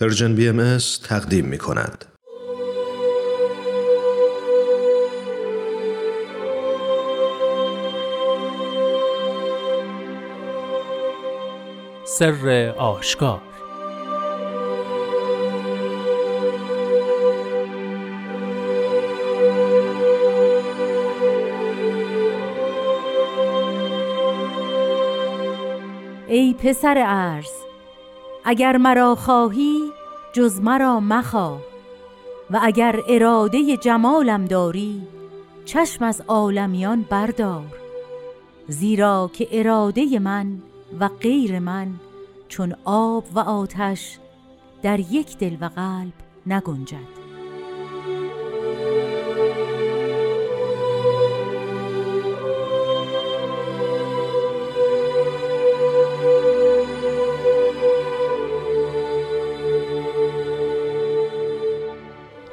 پرژن بی ام تقدیم می کند. سر آشکار ای پسر ارز اگر مرا خواهی جز مرا مخواه. و اگر اراده جمالم داری چشم از عالمیان بردار. زیرا که اراده من و غیر من چون آب و آتش در یک دل و قلب نگنجد.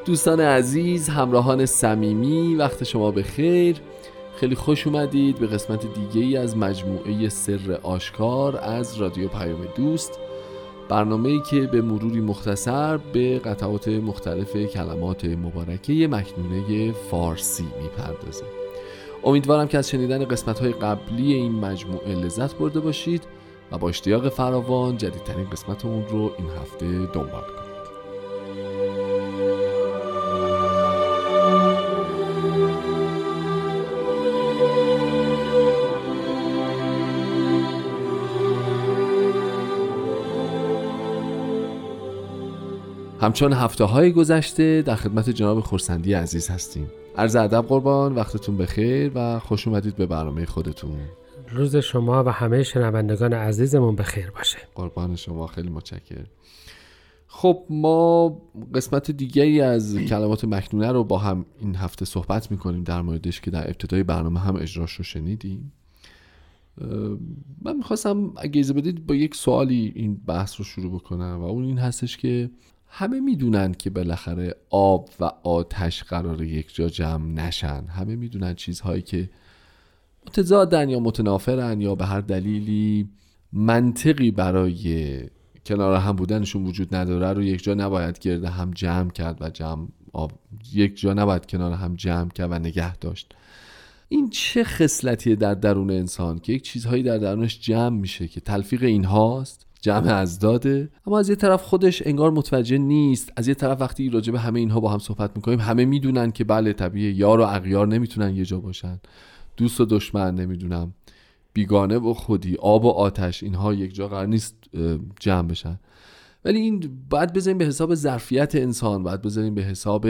دوستان عزیز همراهان صمیمی وقت شما به خیر خیلی خوش اومدید به قسمت دیگه ای از مجموعه سر آشکار از رادیو پیام دوست. برنامه که به مروری مختصر به قطعات مختلف کلمات مبارکه مکنونه فارسی می‌پردازه. امیدوارم که از شنیدن قسمت های قبلی این مجموعه لذت برده باشید و با اشتیاق فراوان جدیدترین قسمت اون رو این هفته دنبال کنید. همچون هفته های گذشته در خدمت جناب خورسندی عزیز هستیم. عرض ادب قربان وقتتون بخیر و خوش اومدید به برنامه خودتون. روز شما و همه شنوندگان عزیزمون بخیر باشه. قربان شما خیلی متشکر خب ما قسمت دیگری از کلمات مکنونه رو با هم این هفته صحبت می‌کنیم در موردش که در ابتدای برنامه هم اجراش رو شنیدیم. من می‌خواستم اگه ایزه بدید با یک سوالی این بحث رو شروع بکنم و اون این هستش که همه می‌دونن که بالاخره آب و آتش قرار یک جا جمع نشن. همه می‌دونن چیزهایی که متضادن یا متنافرن یا به هر دلیلی منطقی برای کنار هم بودنشون وجود نداره رو یک جا نباید گرد هم جمع کرد و جمع آب یک جا نباید کنار هم جمع کرد و نگه داشت. این چه خصلتیه در درون انسان که یک چیزهایی در درونش جمع میشه که تلفیق اینهاست؟ جمع از داده. اما از یه طرف خودش انگار متوجه نیست. از یه طرف وقتی راجع به همه اینها با هم صحبت می‌کنیم همه می‌دونن که بله طبیعه یار و اغیار نمی‌تونن یه جا باشن. دوست و دشمن نمی‌دونم. بیگانه و خودی آب و آتش اینها یک جا قرار نیست جمع بشن. ولی این باید بذاریم به حساب ظرفیت انسان باید بذاریم به حساب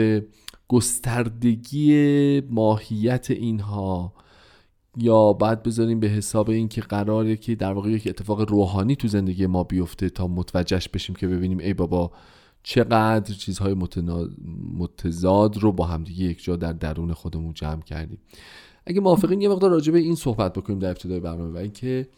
گستردگی ماهیت اینها. یا بعد بذاریم به حساب اینکه قراره که در واقع یک اتفاق روحانی تو زندگی ما بیفته تا متوجهش بشیم که ببینیم ای بابا چقدر چیزهای متضاد رو با همدیگه یک جا در درون خودمون جمع کردیم. اگه موافقین یه مقدار راجع به این صحبت بکنیم در ابتدای برنامه و اینکه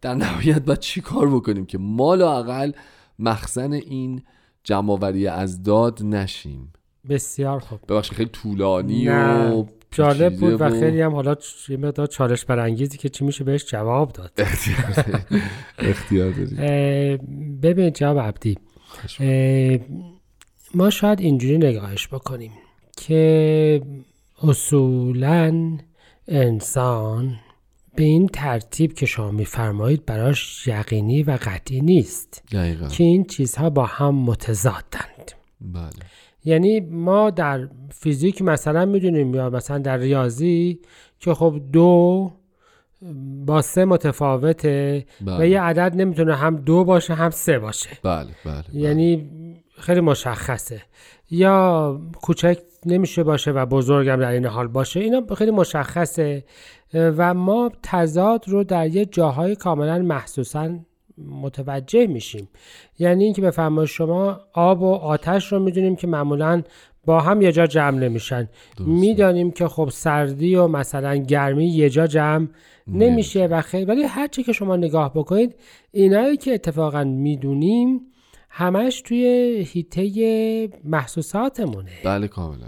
در نهایت باید چی کار بکنیم که مال اقل مخزن این جمعآوری از داد نشیم. بسیار خوب. ببخشید خیلی طولانی و جالب بود و خیلی هم حالا یه مقدار چالش برانگیزی که چی میشه بهش جواب داد. اختیار ببین جواب عبدی ما شاید اینجوری نگاهش بکنیم که اصولا انسان به این ترتیب که شما میفرمایید براش یقینی و قطعی نیست دقیقا. که این چیزها با هم متضادند. بله. یعنی ما در فیزیک مثلا می‌دونیم یا مثلا در ریاضی که خب دو با سه متفاوته بله. و یه عدد نمی‌تونه هم دو باشه هم سه باشه بله بله, بله. یعنی خیلی مشخصه یا کوچک نمیشه باشه و بزرگم در این حال باشه اینا خیلی مشخصه و ما تضاد رو در یه جاهای کاملا محسوسا متوجه میشیم. یعنی اینکه به فرمایش شما آب و آتش رو می‌دونیم که معمولا با هم یه جا جمع نمیشن. می‌دانیم که خب سردی و مثلا گرمی یه جا جمع نمیشه. و خیلی ولی هرچی که شما نگاه بکنید اینایی که اتفاقا می‌دونیم همش توی هیته محسوساتمونه. بله کاملا.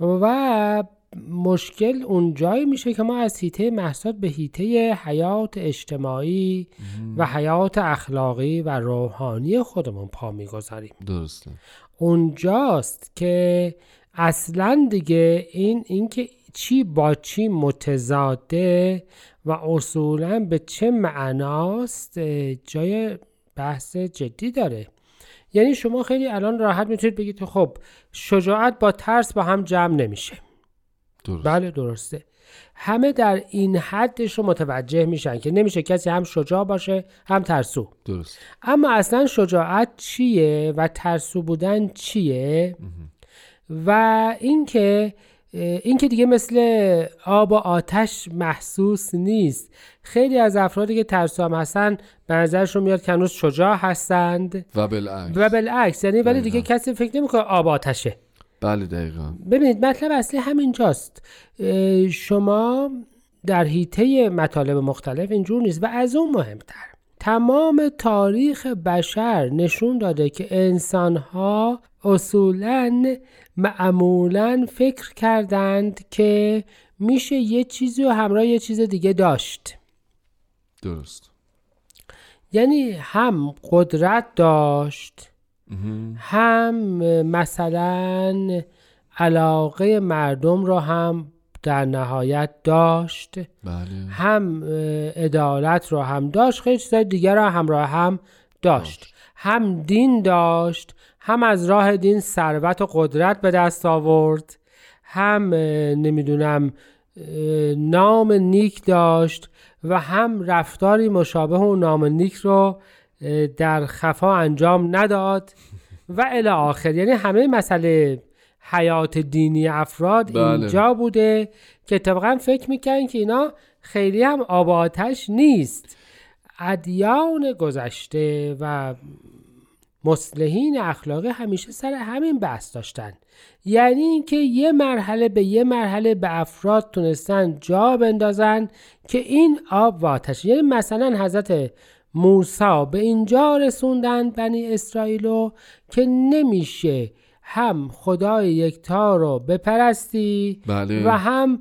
و مشکل اونجایی میشه که ما از هیته محساد به هیته حیات اجتماعی و حیات اخلاقی و روحانی خودمون پا می‌گذاریم. درسته. اونجاست که اصلا دیگه این اینکه چی با چی متضاده و اصولا به چه معناست جای بحث جدی داره. یعنی شما خیلی الان راحت می‌تونید بگید خب شجاعت با ترس با هم جمع نمیشه. درست. بله درسته. همه در این حدش رو متوجه میشن که نمیشه کسی هم شجاع باشه هم ترسو. درست. اما اصلا شجاعت چیه و ترسو بودن چیه؟ و اینکه اینکه دیگه مثل آب و آتش محسوس نیست. خیلی از افرادی که ترسو هم هستن به نظرشون میاد که هنوز شجاع هستند. و بالعکس. و بالعکس. یعنی ولی دیگه. کسی فکر نمی‌کنه آب آتشه. بله دقیقا. ببینید مطلب اصلی همینجاست شما در حیطه مطالب مختلف اینجور نیست و از اون مهمتر. تمام تاریخ بشر نشون داده که انسانها اصولا معمولا فکر کردند که میشه یه چیزی و همراه یه چیز دیگه داشت. درست. یعنی هم قدرت داشت. هم مثلا علاقه مردم را هم در نهایت داشت بله هم عدالت را هم داشت خیلی چیزای دیگر را همراه هم داشت داشت. هم دین داشت هم از راه دین ثروت و قدرت به دست آورد هم نمی‌دونم نام نیک داشت و هم رفتاری مشابه اون نام نیک رو در خفا انجام نداد و الی آخر. یعنی همه مسئله حیات دینی افراد بله. اینجا بوده که اتفاقا فکر می‌کنن که اینا خیلی هم آب آتش نیست. ادیان گذشته و مصلحین اخلاقی همیشه سر همین بحث داشتن. یعنی اینکه یه مرحله به یه مرحله به افراد تونستن جا بندازن که این آب و آتش. یعنی مثلا حضرت موسی به اینجا رسوندن بنی اسرائیلو که نمیشه هم خدای یکتا رو بپرستی بله و هم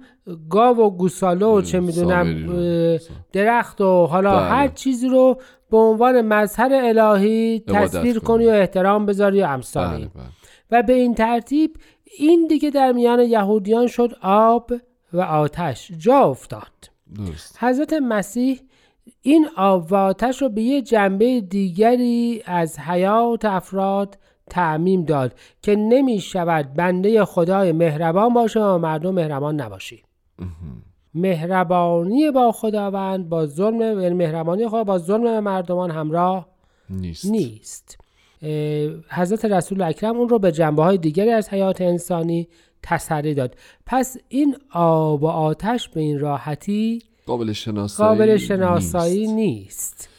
گاو و گوساله و چه می‌دونم. درخت و حالا بله. هر چیزی رو به عنوان مظهر الهی تصویر کنی. و احترام بذاری و امثال بله این. بله و به این ترتیب این دیگه در میان یهودیان شد آب و آتش جا افتاد درست حضرت مسیح این آب و آتش رو به یه جنبه دیگری از حیات افراد تعمیم داد که نمی شود بنده خدای مهربان باشه و مردم مهربان نباشی. مهربانی با خداوند با ظلم یعنی مهربانی خدا با ظلم مردمان همراه نیست. نیست. حضرت رسول اکرم اون رو به جنبه های دیگری از حیات انسانی تسری داد. پس این آب و آتش به این راحتی قابل شناسایی قابل شناسایی نیست. نیست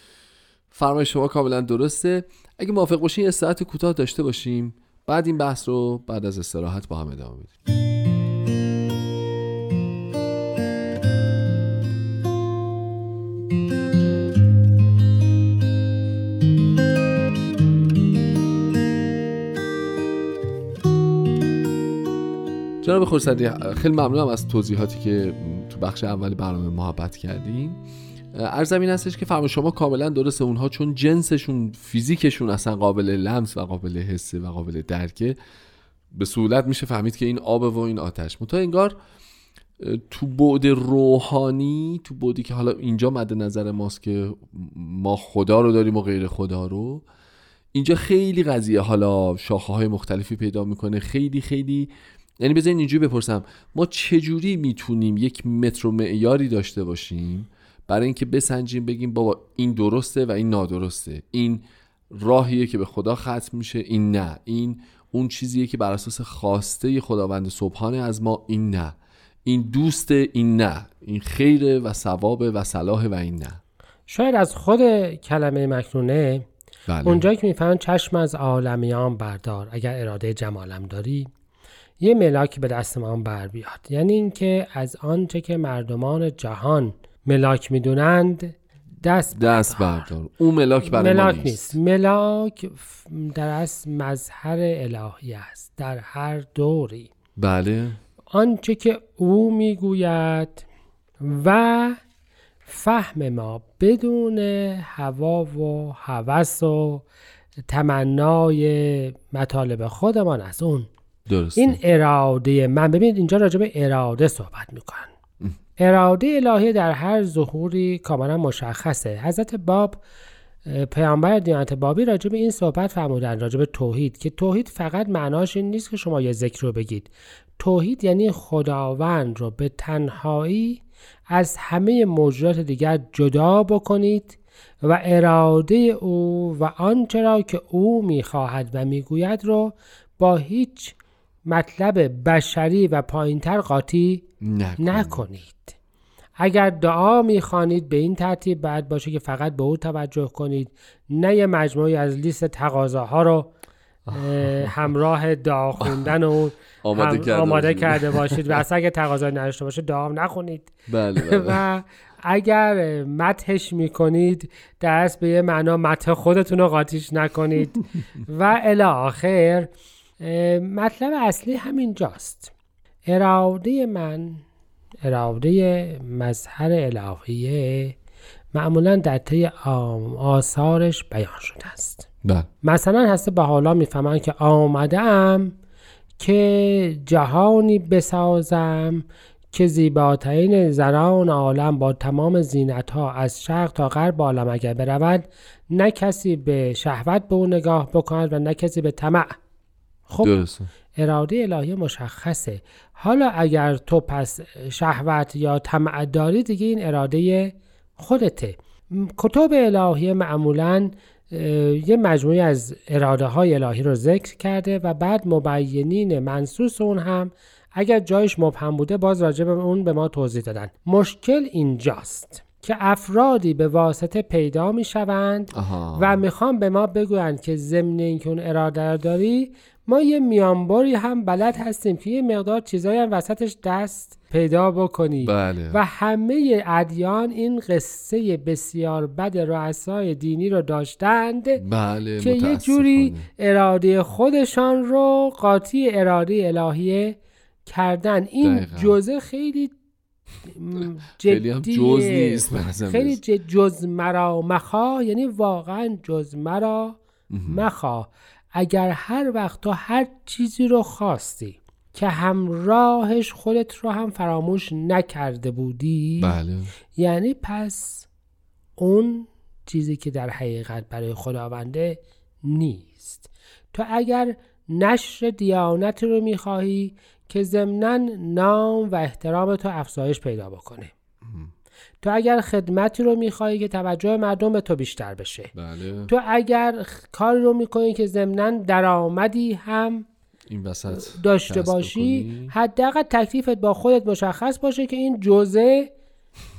فرمای شما کاملا درسته. اگه موافق باشین یه ساعت کوتاه داشته باشیم. بعد این بحث رو بعد از استراحت با هم ادامه بدیم جناب خورسندی خیلی ممنونم از توضیحاتی که تو بخش اول برنامه محبت کردیم ارزم این هستش که فرما شما کاملا درسته اونها چون جنسشون فیزیکشون اصلا قابل لمس و قابل حسه و قابل درکه. به سهولت میشه فهمید که این آب و این آتش. متا انگار تو بعد روحانی تو بعدی که حالا اینجا مد نظر ماست که ما خدا رو داریم و غیر خدا رو اینجا خیلی قضیه حالا شاخه های مختلفی پیدا می‌کنه. خیلی خیلی یعنی بذارین اینجوری بپرسم ما چجوری می‌تونیم یک متر و معیاری داشته باشیم برای اینکه بسنجیم بگیم بابا این درسته و این نادرسته؟ این راهیه که به خدا ختم میشه این نه. این اون چیزیه که بر اساس خواسته خداوند سبحانه از ما این نه. این دوست این نه. این خیره و ثوابه و صلاح و این نه. شاید از خود کلمه مکنونه بله. اونجایی که می‌فهمن چشم از عالمیان بردار. اگر اراده جمالم داری یه ملاکی به دست ما بر بیاد. یعنی اینکه از آنچه که مردمان جهان ملاک می‌دونند دست دست بردار. اون ملاک برای ما ملاک نیست, نیست. ملاک در اصل مظهر الهی است. در هر دوری. بله. آنچه که او می‌گوید و فهم ما بدون هوا و هوس و تمنای مطالب خودمان از اون درسته. این اراده من ببینید اینجا راجع به اراده صحبت می‌کنن. اراده الهی در هر ظهوری کاملا مشخصه. حضرت باب پیامبر دیانت بابی راجع به این صحبت فرمودن راجع به توحید که توحید فقط معناش این نیست که شما یه ذکر رو بگید. توحید یعنی خداوند رو به تنهایی از همه موجودات دیگر جدا بکنید و اراده او و آنچه را که او می‌خواهد و می‌گوید رو با هیچ مطلب بشری و پایینتر قاطی نکن. نکنید. اگر دعا می‌خوانید به این ترتیب باید باشه که فقط به او توجه کنید نه یه مجموعی از لیست تقاضاها رو اه، همراه دعا خوندن اون آماده هم- کرده آماده باشید. کرده باشید. و اصلا اگه تقاضایی نداشته باشه دعا نخونید بله بله. و اگر متحش می‌کنید دست به یه معنا متح خودتون رو قاطیش نکنید. و الی آخر مطلب اصلی همینجاست اراده من اراده مظهر الهیه معمولا در طی آثارش بیان شده است. بله. مثلا هسته به حالا می‌فهمن که آمدم که جهانی بسازم که زیباترین زنان عالم با تمام زینت ها از شرق تا غرب عالم اگر برود نه کسی به شهوت به او نگاه بکند و نه کسی به طمع خب درسته. اراده الهی مشخصه. حالا اگر تو پس شهوت یا طمع داری دیگه این اراده خودته. کتب الهی معمولا یه مجموعی از اراده های الهی رو ذکر کرده و بعد مبینین منصوص اون هم اگر جایش مبهم بوده باز راجع به اون به ما توضیح دادن. مشکل اینجاست که افرادی به واسطه پیدا می شوند آها. و می‌خوام به ما بگویند که ضمن اینکه اون اراده داری ما یه میانباری هم بلد هستیم که یه مقدار چیزایی هم وسطش دست پیدا بکنی بله و همه ادیان این قصه بسیار بد رؤسای دینی رو داشتند بله که یه جوری. اراده خودشان رو قاطی اراده الهیه کردن این دقیقاً. جزه خیلی خیلی هم. جز نیست خیلی جز مرا مخواه یعنی واقعا جز مرا مخواه اگر هر وقت تو هر چیزی رو خواستی که همراهش خودت رو هم فراموش نکرده بودی بله. یعنی پس اون چیزی که در حقیقت برای خداونده نیست. تو اگر نشر دیانتی رو می‌خواهی که ضمنا نام و احترام تو افزایش پیدا بکنه. تو اگر خدمتی رو می‌خواهی که توجه مردم به تو بیشتر بشه. بله. تو اگر کاری رو می‌کنی که ضمنا درآمدی هم این وسط داشته باشی. حداقل تکلیفت با خودت مشخص باشه که این جزء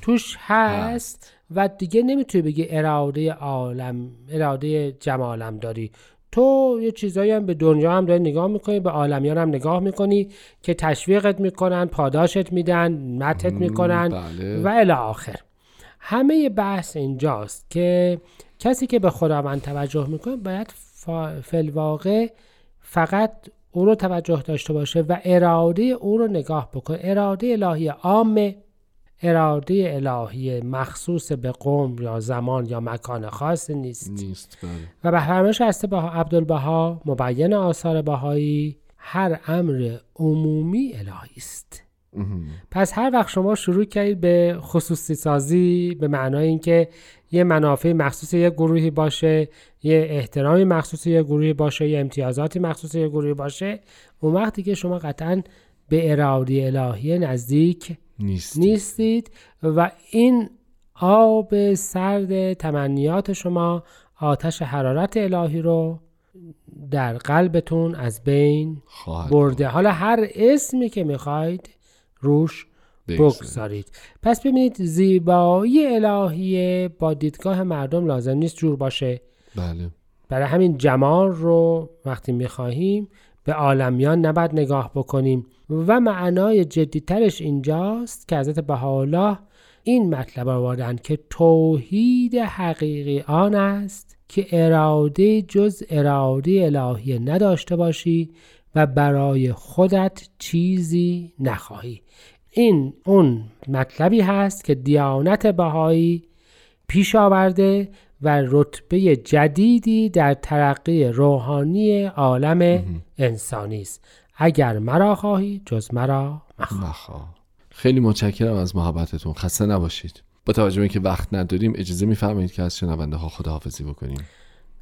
توش هست. و دیگه نمی‌تونی بگی اراده عالم اراده جمالم داری. تو یه چیزایی هم به دنیا هم داری نگاه می‌کنی به عالمیان هم نگاه می‌کنی که تشویقت می‌کنن پاداشت میدن متت می‌کنن بله. و الی آخر. همه بحث اینجاست که کسی که به خداوند توجه می‌کنه باید فلواقع فقط او رو توجه داشته باشه و اراده او رو نگاه بکنه. اراده الهی عامه. اراده الهی مخصوص به قوم یا زمان یا مکان خاص نیست. نیست بله. و به فرمایش هست بها عبدالبها مبین آثار بهایی هر امر عمومی الهی است. پس هر وقت شما شروع کردید به خصوصی سازی به معنای اینکه یه منافع مخصوص یه گروهی باشه یه احترامی مخصوص یه گروهی باشه یه امتیازاتی مخصوص یه گروهی باشه اون وقت دیگه شما قطعا به اراده الهی نزدیک نیست نیستید و این آب سرد تمنیات شما آتش حرارت الهی رو در قلبتون از بین برده. حالا هر اسمی که می‌خواید روش بگذارید. بگذارید. پس ببینید زیبایی الهیه با دیدگاه مردم لازم نیست جور باشه. بله. برای همین جمال رو وقتی می‌خواهیم به عالمیان نباید نگاه بکنیم و معنای جدیترش اینجاست که حضرت بهاءالله این مطلب آوردن که توحید حقیقی آن است که اراده جز اراده الهی نداشته باشی و برای خودت چیزی نخواهی. این اون مطلبی هست که دیانت بهایی پیش آورده و رتبه جدیدی در ترقی روحانی عالم انسانی است. اگر مرا خواهی جز مرا مخواه. خیلی متشکرم از محبتتون. خسته نباشید. با توجه به اینکه وقت نداریم اجازه میفرمایید که از شنونده ها خداحافظی بکنیم.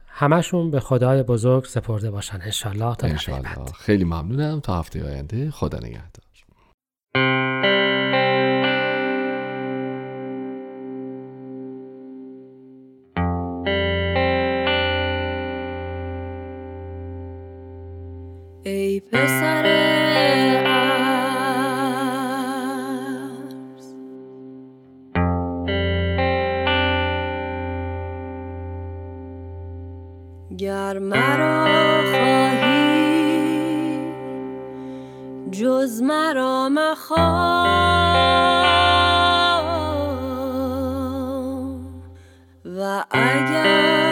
همشون به خدای بزرگ سپرده باشن. انشالله تا انشالله خیلی ممنونم. تا هفته آینده خدا نگهدار. گر مرا خواهی جز مرا مخواه. و اگر